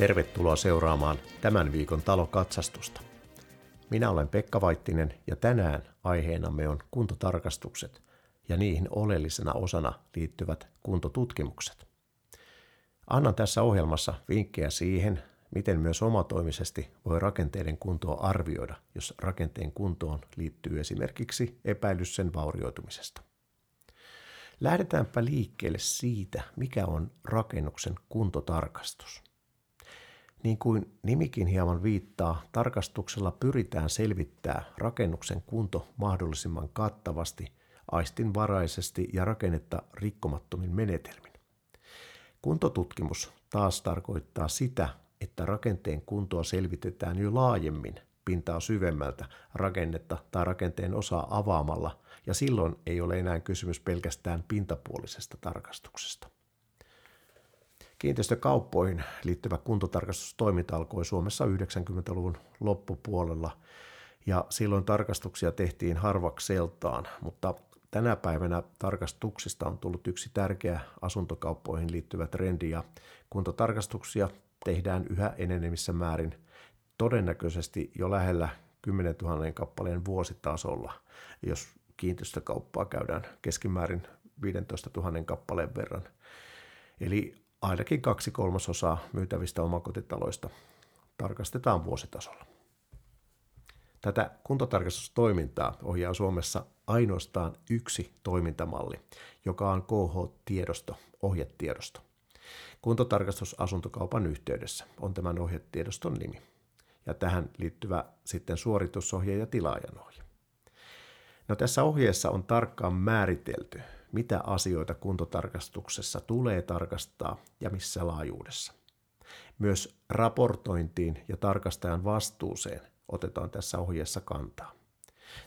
Tervetuloa seuraamaan tämän viikon talokatsastusta. Minä olen Pekka Vaittinen ja tänään aiheenamme on kuntotarkastukset ja niihin oleellisena osana liittyvät kuntotutkimukset. Annan tässä ohjelmassa vinkkejä siihen, miten myös omatoimisesti voi rakenteiden kuntoa arvioida, jos rakenteen kuntoon liittyy esimerkiksi epäilys sen vaurioitumisesta. Lähdetäänpä liikkeelle siitä, mikä on rakennuksen kuntotarkastus. Niin kuin nimikin hieman viittaa, tarkastuksella pyritään selvittää rakennuksen kunto mahdollisimman kattavasti, aistinvaraisesti ja rakennetta rikkomattomin menetelmin. Kuntotutkimus taas tarkoittaa sitä, että rakenteen kuntoa selvitetään jo laajemmin pintaa syvemmältä rakennetta tai rakenteen osaa avaamalla, ja silloin ei ole enää kysymys pelkästään pintapuolisesta tarkastuksesta. Kiinteistökauppoihin liittyvä kuntotarkastustoiminta alkoi Suomessa 90-luvun loppupuolella, ja silloin tarkastuksia tehtiin harvakseltaan, mutta tänä päivänä tarkastuksista on tullut yksi tärkeä asuntokauppoihin liittyvä trendi, ja kuntotarkastuksia tehdään yhä enenevissä määrin todennäköisesti jo lähellä 10 000 kappaleen vuositasolla, jos kiinteistökauppaa käydään keskimäärin 15 000 kappaleen verran. Eli ainakin kaksi kolmasosaa myytävistä omakotitaloista tarkastetaan vuositasolla. Tätä kuntotarkastustoimintaa ohjaa Suomessa ainoastaan yksi toimintamalli, joka on KH-tiedosto, ohjetiedosto. Kuntotarkastus asuntokaupan yhteydessä on tämän ohjetiedoston nimi. Ja tähän liittyvä sitten suoritusohje ja tilaajanohje. No tässä ohjeessa on tarkkaan määritelty, mitä asioita kuntotarkastuksessa tulee tarkastaa ja missä laajuudessa. Myös raportointiin ja tarkastajan vastuuseen otetaan tässä ohjeessa kantaa.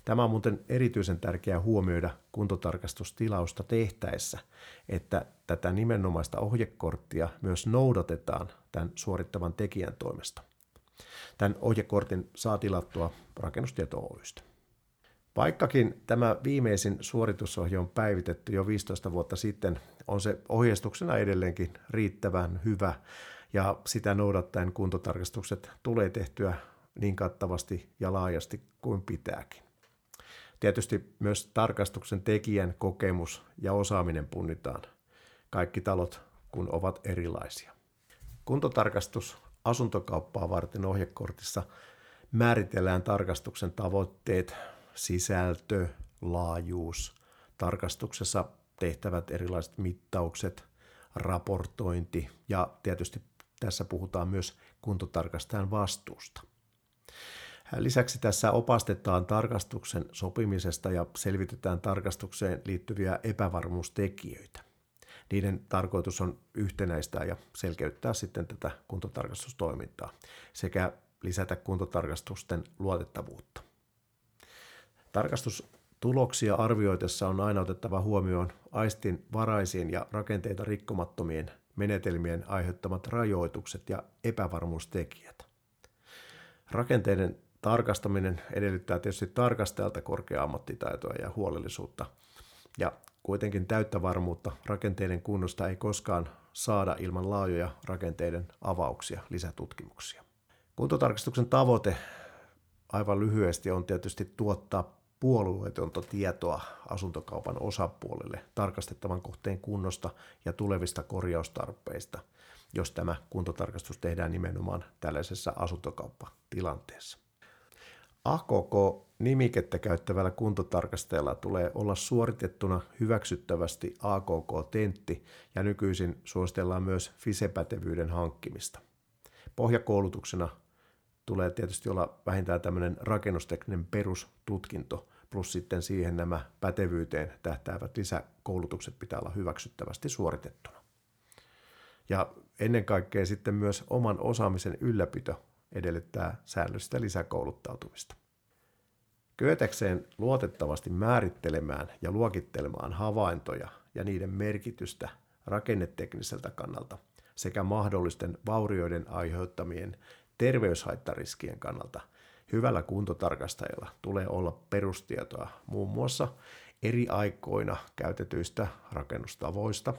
Tämä on muuten erityisen tärkeää huomioida kuntotarkastustilausta tehtäessä, että tätä nimenomaista ohjekorttia myös noudatetaan tämän suorittavan tekijän toimesta. Tämän ohjekortin saa tilattua rakennustieto Oystä. Vaikkakin tämä viimeisin suoritusohje on päivitetty jo 15 vuotta sitten, on se ohjeistuksena edelleenkin riittävän hyvä ja sitä noudattaen kuntotarkastukset tulee tehtyä niin kattavasti ja laajasti kuin pitääkin. Tietysti myös tarkastuksen tekijän kokemus ja osaaminen punnitaan. Kaikki talot kun ovat erilaisia. Kuntotarkastus asuntokauppaa varten ohjekortissa määritellään tarkastuksen tavoitteet, sisältö, laajuus, tarkastuksessa tehtävät erilaiset mittaukset, raportointi ja tietysti tässä puhutaan myös kuntotarkastajan vastuusta. Lisäksi tässä opastetaan tarkastuksen sopimisesta ja selvitetään tarkastukseen liittyviä epävarmuustekijöitä. Niiden tarkoitus on yhtenäistää ja selkeyttää sitten tätä kuntotarkastustoimintaa sekä lisätä kuntotarkastusten luotettavuutta. Tarkastustuloksia arvioitessa on aina otettava huomioon aistin varaisiin ja rakenteita rikkomattomien menetelmien aiheuttamat rajoitukset ja epävarmuustekijät. Rakenteiden tarkastaminen edellyttää tietysti tarkastajalta korkeaa ammattitaitoa ja huolellisuutta. Ja kuitenkin täyttä varmuutta rakenteiden kunnosta ei koskaan saada ilman laajoja rakenteiden avauksia, lisätutkimuksia. Kuntotarkastuksen tavoite aivan lyhyesti on tietysti tuottaa puolueetonta tietoa asuntokaupan osapuolelle tarkastettavan kohteen kunnosta ja tulevista korjaustarpeista, jos tämä kuntotarkastus tehdään nimenomaan tällaisessa asuntokauppatilanteessa. AKK-nimikettä käyttävällä kuntotarkastajalla tulee olla suoritettuna hyväksyttävästi AKK-tentti ja nykyisin suositellaan myös FISE-pätevyyden hankkimista. Pohjakoulutuksena tulee tietysti olla vähintään tämmöinen rakennustekninen perustutkinto, plus sitten siihen nämä pätevyyteen tähtäävät lisäkoulutukset pitää olla hyväksyttävästi suoritettuna. Ja ennen kaikkea sitten myös oman osaamisen ylläpito edellyttää säännöllistä lisäkouluttautumista. Kyetäkseen luotettavasti määrittelemään ja luokittelemaan havaintoja ja niiden merkitystä rakennetekniseltä kannalta sekä mahdollisten vaurioiden aiheuttamien terveyshaittariskien kannalta hyvällä kuntotarkastajalla tulee olla perustietoa muun muassa eri aikoina käytetyistä rakennustavoista,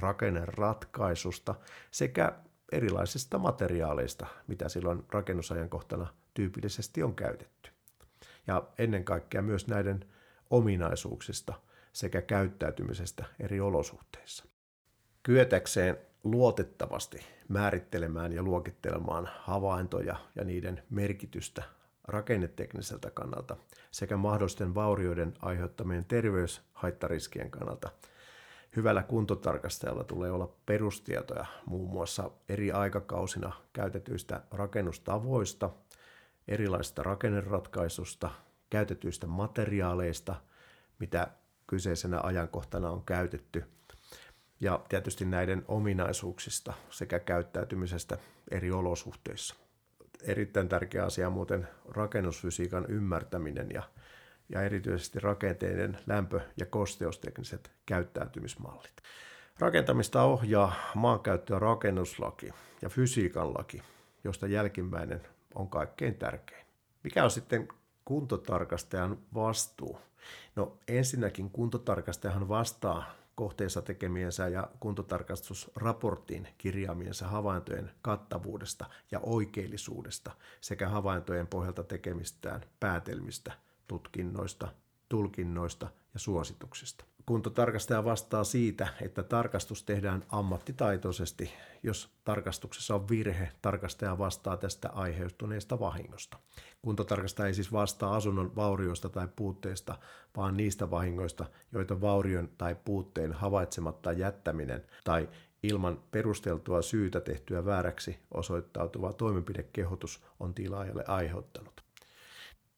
rakenneratkaisusta sekä erilaisista materiaaleista, mitä silloin rakennusajankohtana tyypillisesti on käytetty. Ja ennen kaikkea myös näiden ominaisuuksista sekä käyttäytymisestä eri olosuhteissa. Kyetäkseen luotettavasti määrittelemään ja luokittelemaan havaintoja ja niiden merkitystä rakennetekniseltä kannalta sekä mahdollisten vaurioiden aiheuttamien terveyshaittariskien kannalta. Hyvällä kuntotarkastajalla tulee olla perustietoja muun muassa eri aikakausina käytetyistä rakennustavoista, erilaisista rakenneratkaisusta, käytetyistä materiaaleista, mitä kyseisenä ajankohtana on käytetty, ja tietysti näiden ominaisuuksista sekä käyttäytymisestä eri olosuhteissa erittäin tärkeä asia muuten rakennusfysiikan ymmärtäminen ja, ja erityisesti rakenteiden lämpö- ja kosteustekniset käyttäytymismallit. Rakentamista ohjaa maankäyttö- ja rakennuslaki ja fysiikan laki, josta jälkimmäinen on kaikkein tärkein. Mikä on sitten kuntotarkastajan vastuu? No ensinnäkin kuntotarkastajahan vastaa kohteessa tekemiensä ja kuntotarkastusraporttiin kirjaamiensa havaintojen kattavuudesta ja oikeellisuudesta sekä havaintojen pohjalta tekemistään päätelmistä, tutkinnoista, tulkinnoista ja suosituksista. Kuntotarkastaja vastaa siitä, että tarkastus tehdään ammattitaitoisesti. Jos tarkastuksessa on virhe, tarkastaja vastaa tästä aiheutuneesta vahingosta. Kuntotarkastaja ei siis vastaa asunnon vaurioista tai puutteista, vaan niistä vahingoista, joita vaurion tai puutteen havaitsematta jättäminen tai ilman perusteltua syytä tehtyä vääräksi osoittautuva toimenpidekehotus on tilaajalle aiheuttanut.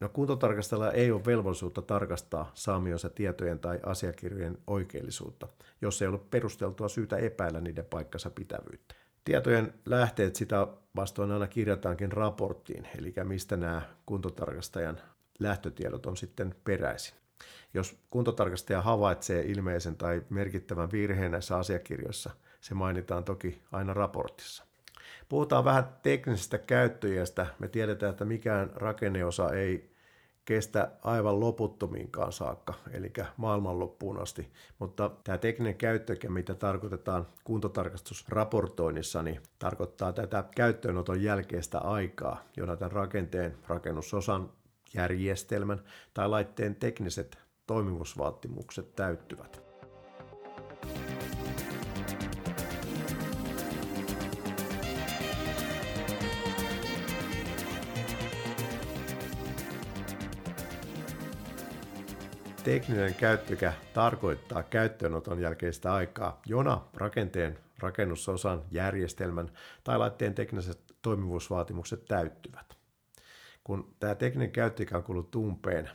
No kuntotarkastajalla ei ole velvollisuutta tarkastaa saamionsa tietojen tai asiakirjojen oikeellisuutta, jos ei ole perusteltua syytä epäillä niiden paikkansa pitävyyttä. Tietojen lähteet sitä vastoin aina kirjataankin raporttiin, eli mistä nämä kuntotarkastajan lähtötiedot on sitten peräisin. Jos kuntotarkastaja havaitsee ilmeisen tai merkittävän virheen näissä asiakirjoissa, se mainitaan toki aina raportissa. Puhutaan vähän teknisestä käyttöjästä. Me tiedetään, että mikään rakenneosa ei kestä aivan loputtomiinkaan saakka, eli maailmanloppuun asti. Mutta tämä tekninen käyttö, mitä tarkoitetaan kuntotarkastusraportoinnissa, niin tarkoittaa tätä käyttöönoton jälkeistä aikaa, jona tämän rakenteen, rakennusosan, järjestelmän tai laitteen tekniset toimivuusvaatimukset täyttyvät. Tekninen käyttökä tarkoittaa käyttöönoton jälkeistä aikaa, jona rakenteen, rakennusosan, järjestelmän tai laitteen tekniset toimivuusvaatimukset täyttyvät. Kun tämä tekninen käyttöikä on kulunut umpeen,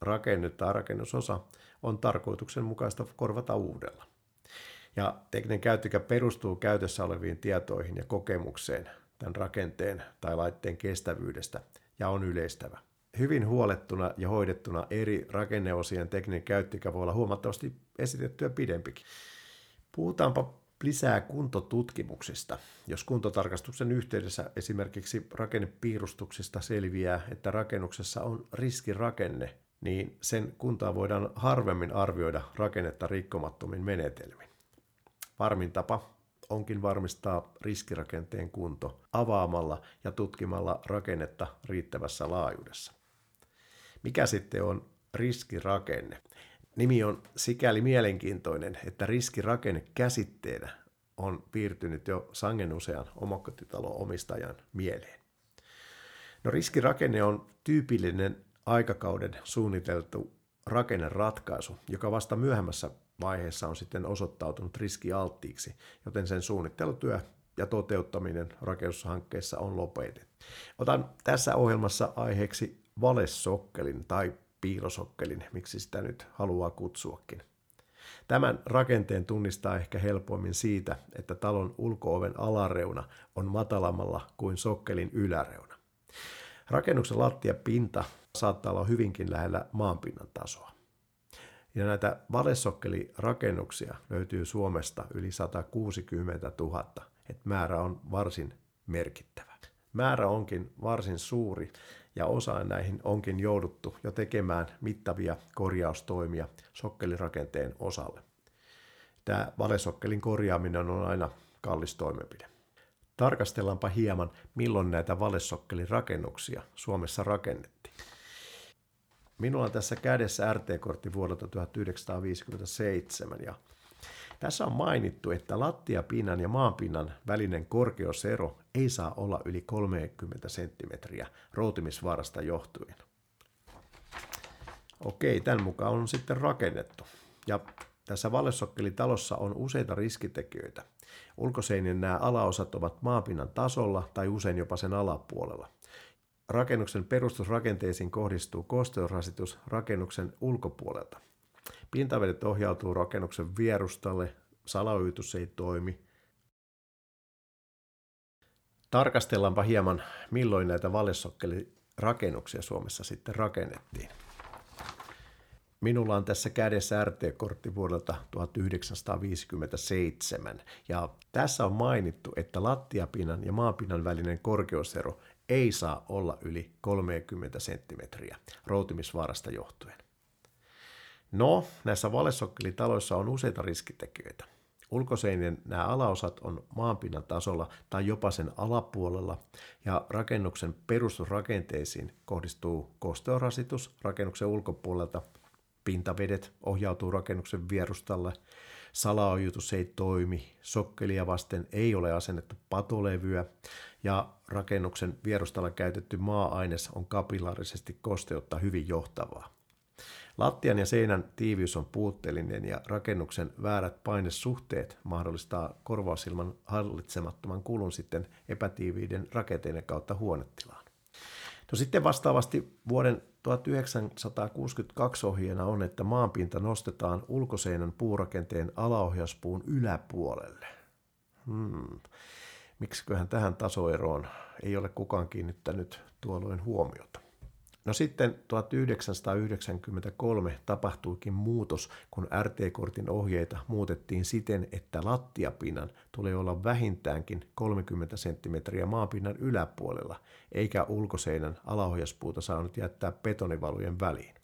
rakenne tai rakennusosa on tarkoituksenmukaista korvata uudella. Ja tekninen käyttöikä perustuu käytössä oleviin tietoihin ja kokemukseen tämän rakenteen tai laitteen kestävyydestä ja on yleistävä hyvin huolettuna ja hoidettuna eri rakenneosien tekninen käyttöikä voi olla huomattavasti esitettyä pidempikin. Puhutaanpa lisää kuntotutkimuksista. Jos kuntotarkastuksen yhteydessä esimerkiksi rakennepiirustuksista selviää, että rakennuksessa on riskirakenne, niin sen kuntaa voidaan harvemmin arvioida rakennetta rikkomattomin menetelmin. Varmin tapa onkin varmistaa riskirakenteen kunto avaamalla ja tutkimalla rakennetta riittävässä laajuudessa. Mikä sitten on riskirakenne? Nimi on sikäli mielenkiintoinen, että riskirakenne käsitteenä on piirtynyt jo sangen usean omakotitalon omistajan mieleen. No riskirakenne on tyypillinen aikakauden suunniteltu rakenneratkaisu, joka vasta myöhemmässä vaiheessa on sitten osoittautunut riskialttiiksi, joten sen suunnittelutyö ja toteuttaminen rakennushankkeessa on lopetettu. Otan tässä ohjelmassa aiheeksi valesokkelin tai piilosokkelin, miksi sitä nyt haluaa kutsuakin. Tämän rakenteen tunnistaa ehkä helpommin siitä, että talon ulkooven alareuna on matalammalla kuin sokkelin yläreuna. Rakennuksen lattiapinta saattaa olla hyvinkin lähellä maanpinnan tasoa. Ja näitä valessokkelirakennuksia löytyy Suomesta yli 160 000, että määrä on varsin merkittävä. Määrä onkin varsin suuri ja osaan näihin onkin jouduttu jo tekemään mittavia korjaustoimia sokkelirakenteen osalle. Tämä valesokkelin korjaaminen on aina kallis toimenpide. Tarkastellaanpa hieman, milloin näitä valessokkelirakennuksia Suomessa rakennettiin. Minulla on tässä kädessä RT-kortti vuodelta 1957 ja tässä on mainittu, että lattiapinnan ja maanpinnan välinen korkeusero ei saa olla yli 30 senttimetriä routimisvaarasta johtuen. Okei, tämän mukaan on sitten rakennettu. Ja tässä valesokkelitalossa on useita riskitekijöitä. Ulkoseinien nämä alaosat ovat maapinnan tasolla tai usein jopa sen alapuolella. Rakennuksen perustusrakenteisiin kohdistuu kosteusrasitus rakennuksen ulkopuolelta. Pintavedet ohjautuu rakennuksen vierustalle, salaojitus ei toimi. Tarkastellaanpa hieman, milloin näitä valessokkelirakennuksia Suomessa sitten rakennettiin. Minulla on tässä kädessä RT-kortti vuodelta 1957 ja tässä on mainittu, että lattiapinnan ja maapinnan välinen korkeusero ei saa olla yli 30 senttimetriä routimisvaarasta johtuen. No, näissä valesokkelitaloissa on useita riskitekijöitä. Ulkoseinien nämä alaosat on maanpinnan tasolla tai jopa sen alapuolella, ja rakennuksen perustusrakenteisiin kohdistuu kosteorasitus rakennuksen ulkopuolelta, pintavedet ohjautuu rakennuksen vierustalle, salaojutus ei toimi, sokkelia vasten ei ole asennettu patolevyä, ja rakennuksen vierustalla käytetty maa-aines on kapillaarisesti kosteutta hyvin johtavaa. Lattian ja seinän tiiviys on puutteellinen ja rakennuksen väärät painesuhteet mahdollistaa korvausilman hallitsemattoman kulun sitten epätiiviiden rakenteiden kautta huonetilaan. No sitten vastaavasti vuoden 1962 ohjeena on, että maanpinta nostetaan ulkoseinän puurakenteen alaohjauspuun yläpuolelle. Hmm. Miksiköhän tähän tasoeroon ei ole kukaan kiinnittänyt tuolloin huomiota? No sitten 1993 tapahtuikin muutos, kun RT-kortin ohjeita muutettiin siten, että lattiapinnan tulee olla vähintäänkin 30 cm maapinnan yläpuolella, eikä ulkoseinän alaohjaspuuta saanut jättää betonivalujen väliin.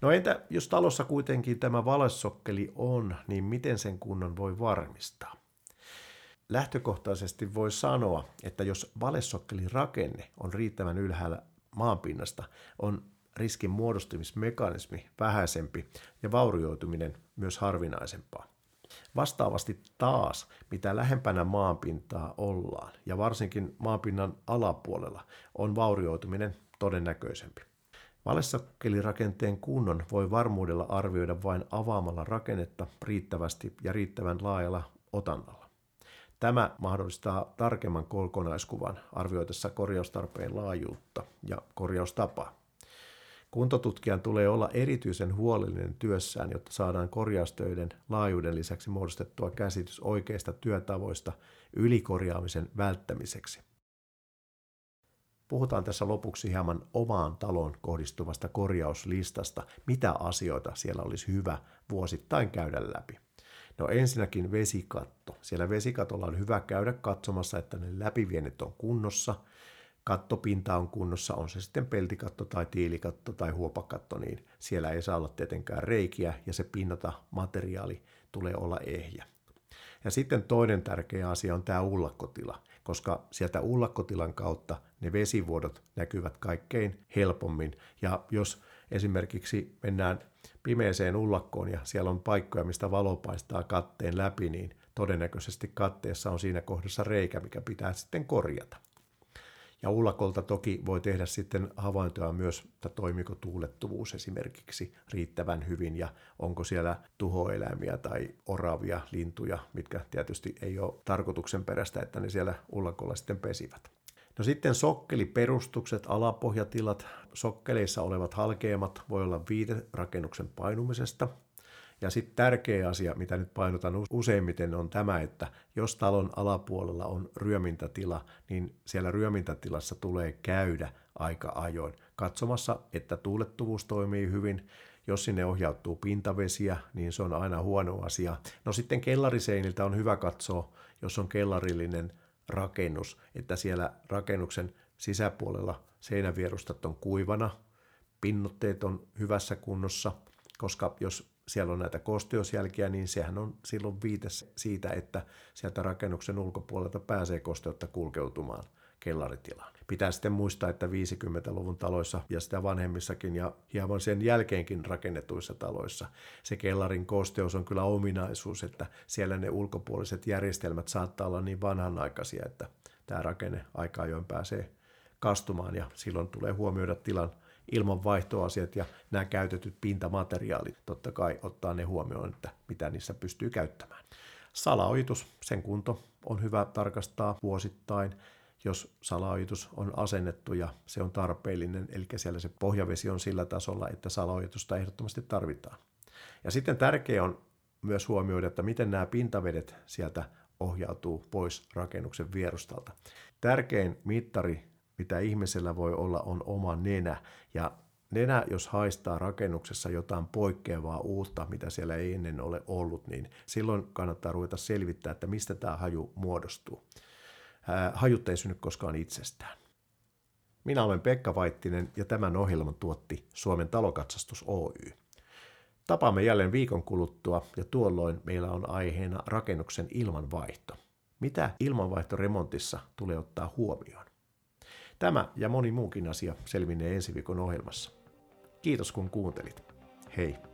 No entä jos talossa kuitenkin tämä valessokkeli on, niin miten sen kunnon voi varmistaa? Lähtökohtaisesti voi sanoa, että jos valessokkelin rakenne on riittävän ylhäällä maanpinnasta on riskin muodostumismekanismi vähäisempi ja vaurioituminen myös harvinaisempaa. Vastaavasti taas, mitä lähempänä maanpintaa ollaan, ja varsinkin maanpinnan alapuolella, on vaurioituminen todennäköisempi. Valessakelirakenteen kunnon voi varmuudella arvioida vain avaamalla rakennetta riittävästi ja riittävän laajalla otannalla. Tämä mahdollistaa tarkemman kokonaiskuvan arvioitessa korjaustarpeen laajuutta ja korjaustapaa. Kuntotutkijan tulee olla erityisen huolellinen työssään, jotta saadaan korjaustöiden laajuuden lisäksi muodostettua käsitys oikeista työtavoista ylikorjaamisen välttämiseksi. Puhutaan tässä lopuksi hieman omaan taloon kohdistuvasta korjauslistasta, mitä asioita siellä olisi hyvä vuosittain käydä läpi. No ensinnäkin vesikatto. Siellä vesikatolla on hyvä käydä katsomassa, että ne läpivienet on kunnossa, kattopinta on kunnossa, on se sitten peltikatto tai tiilikatto tai huopakatto, niin siellä ei saa olla tietenkään reikiä ja se pinnata materiaali tulee olla ehjä. Ja sitten toinen tärkeä asia on tämä ullakkotila, koska sieltä ullakkotilan kautta ne vesivuodot näkyvät kaikkein helpommin. Ja jos esimerkiksi mennään pimeeseen ullakkoon ja siellä on paikkoja, mistä valo paistaa katteen läpi, niin todennäköisesti katteessa on siinä kohdassa reikä, mikä pitää sitten korjata. Ja ullakolta toki voi tehdä sitten havaintoja myös, että toimiko tuulettuvuus esimerkiksi riittävän hyvin ja onko siellä tuhoeläimiä tai oravia, lintuja, mitkä tietysti ei ole tarkoituksen perästä, että ne siellä ullakolla sitten pesivät. No sitten sokkeliperustukset, alapohjatilat, sokkeleissa olevat halkeamat voi olla viite rakennuksen painumisesta. Ja sitten tärkeä asia, mitä nyt painotan useimmiten, on tämä, että jos talon alapuolella on ryömintätila, niin siellä ryömintätilassa tulee käydä aika ajoin katsomassa, että tuulettuvuus toimii hyvin. Jos sinne ohjautuu pintavesiä, niin se on aina huono asia. No sitten kellariseiniltä on hyvä katsoa, jos on kellarillinen rakennus, että siellä rakennuksen sisäpuolella seinävierustat on kuivana, pinnotteet on hyvässä kunnossa, koska jos siellä on näitä kosteusjälkiä, niin sehän on silloin viite siitä, että sieltä rakennuksen ulkopuolelta pääsee kosteutta kulkeutumaan kellaritilaan. Pitää sitten muistaa, että 50-luvun taloissa ja sitä vanhemmissakin ja hieman sen jälkeenkin rakennetuissa taloissa se kellarin kosteus on kyllä ominaisuus, että siellä ne ulkopuoliset järjestelmät saattaa olla niin vanhanaikaisia, että tämä rakenne aika ajoin pääsee kastumaan ja silloin tulee huomioida tilan ilmanvaihtoasiat ja nämä käytetyt pintamateriaalit. Totta kai ottaa ne huomioon, että mitä niissä pystyy käyttämään. Salaojitus, sen kunto on hyvä tarkastaa vuosittain, jos salaojitus on asennettu ja se on tarpeellinen, eli siellä se pohjavesi on sillä tasolla, että salaojitusta ehdottomasti tarvitaan. Ja sitten tärkeää on myös huomioida, että miten nämä pintavedet sieltä ohjautuu pois rakennuksen vierustalta. Tärkein mittari mitä ihmisellä voi olla, on oma nenä. Ja nenä, jos haistaa rakennuksessa jotain poikkeavaa uutta, mitä siellä ei ennen ole ollut, niin silloin kannattaa ruveta selvittää, että mistä tämä haju muodostuu. Hajut ei synny koskaan itsestään. Minä olen Pekka Vaittinen ja tämän ohjelman tuotti Suomen talokatsastus Oy. Tapaamme jälleen viikon kuluttua ja tuolloin meillä on aiheena rakennuksen ilmanvaihto. Mitä ilmanvaihtoremontissa tulee ottaa huomioon? Tämä ja moni muukin asia selvinee ensi viikon ohjelmassa. Kiitos kun kuuntelit. Hei!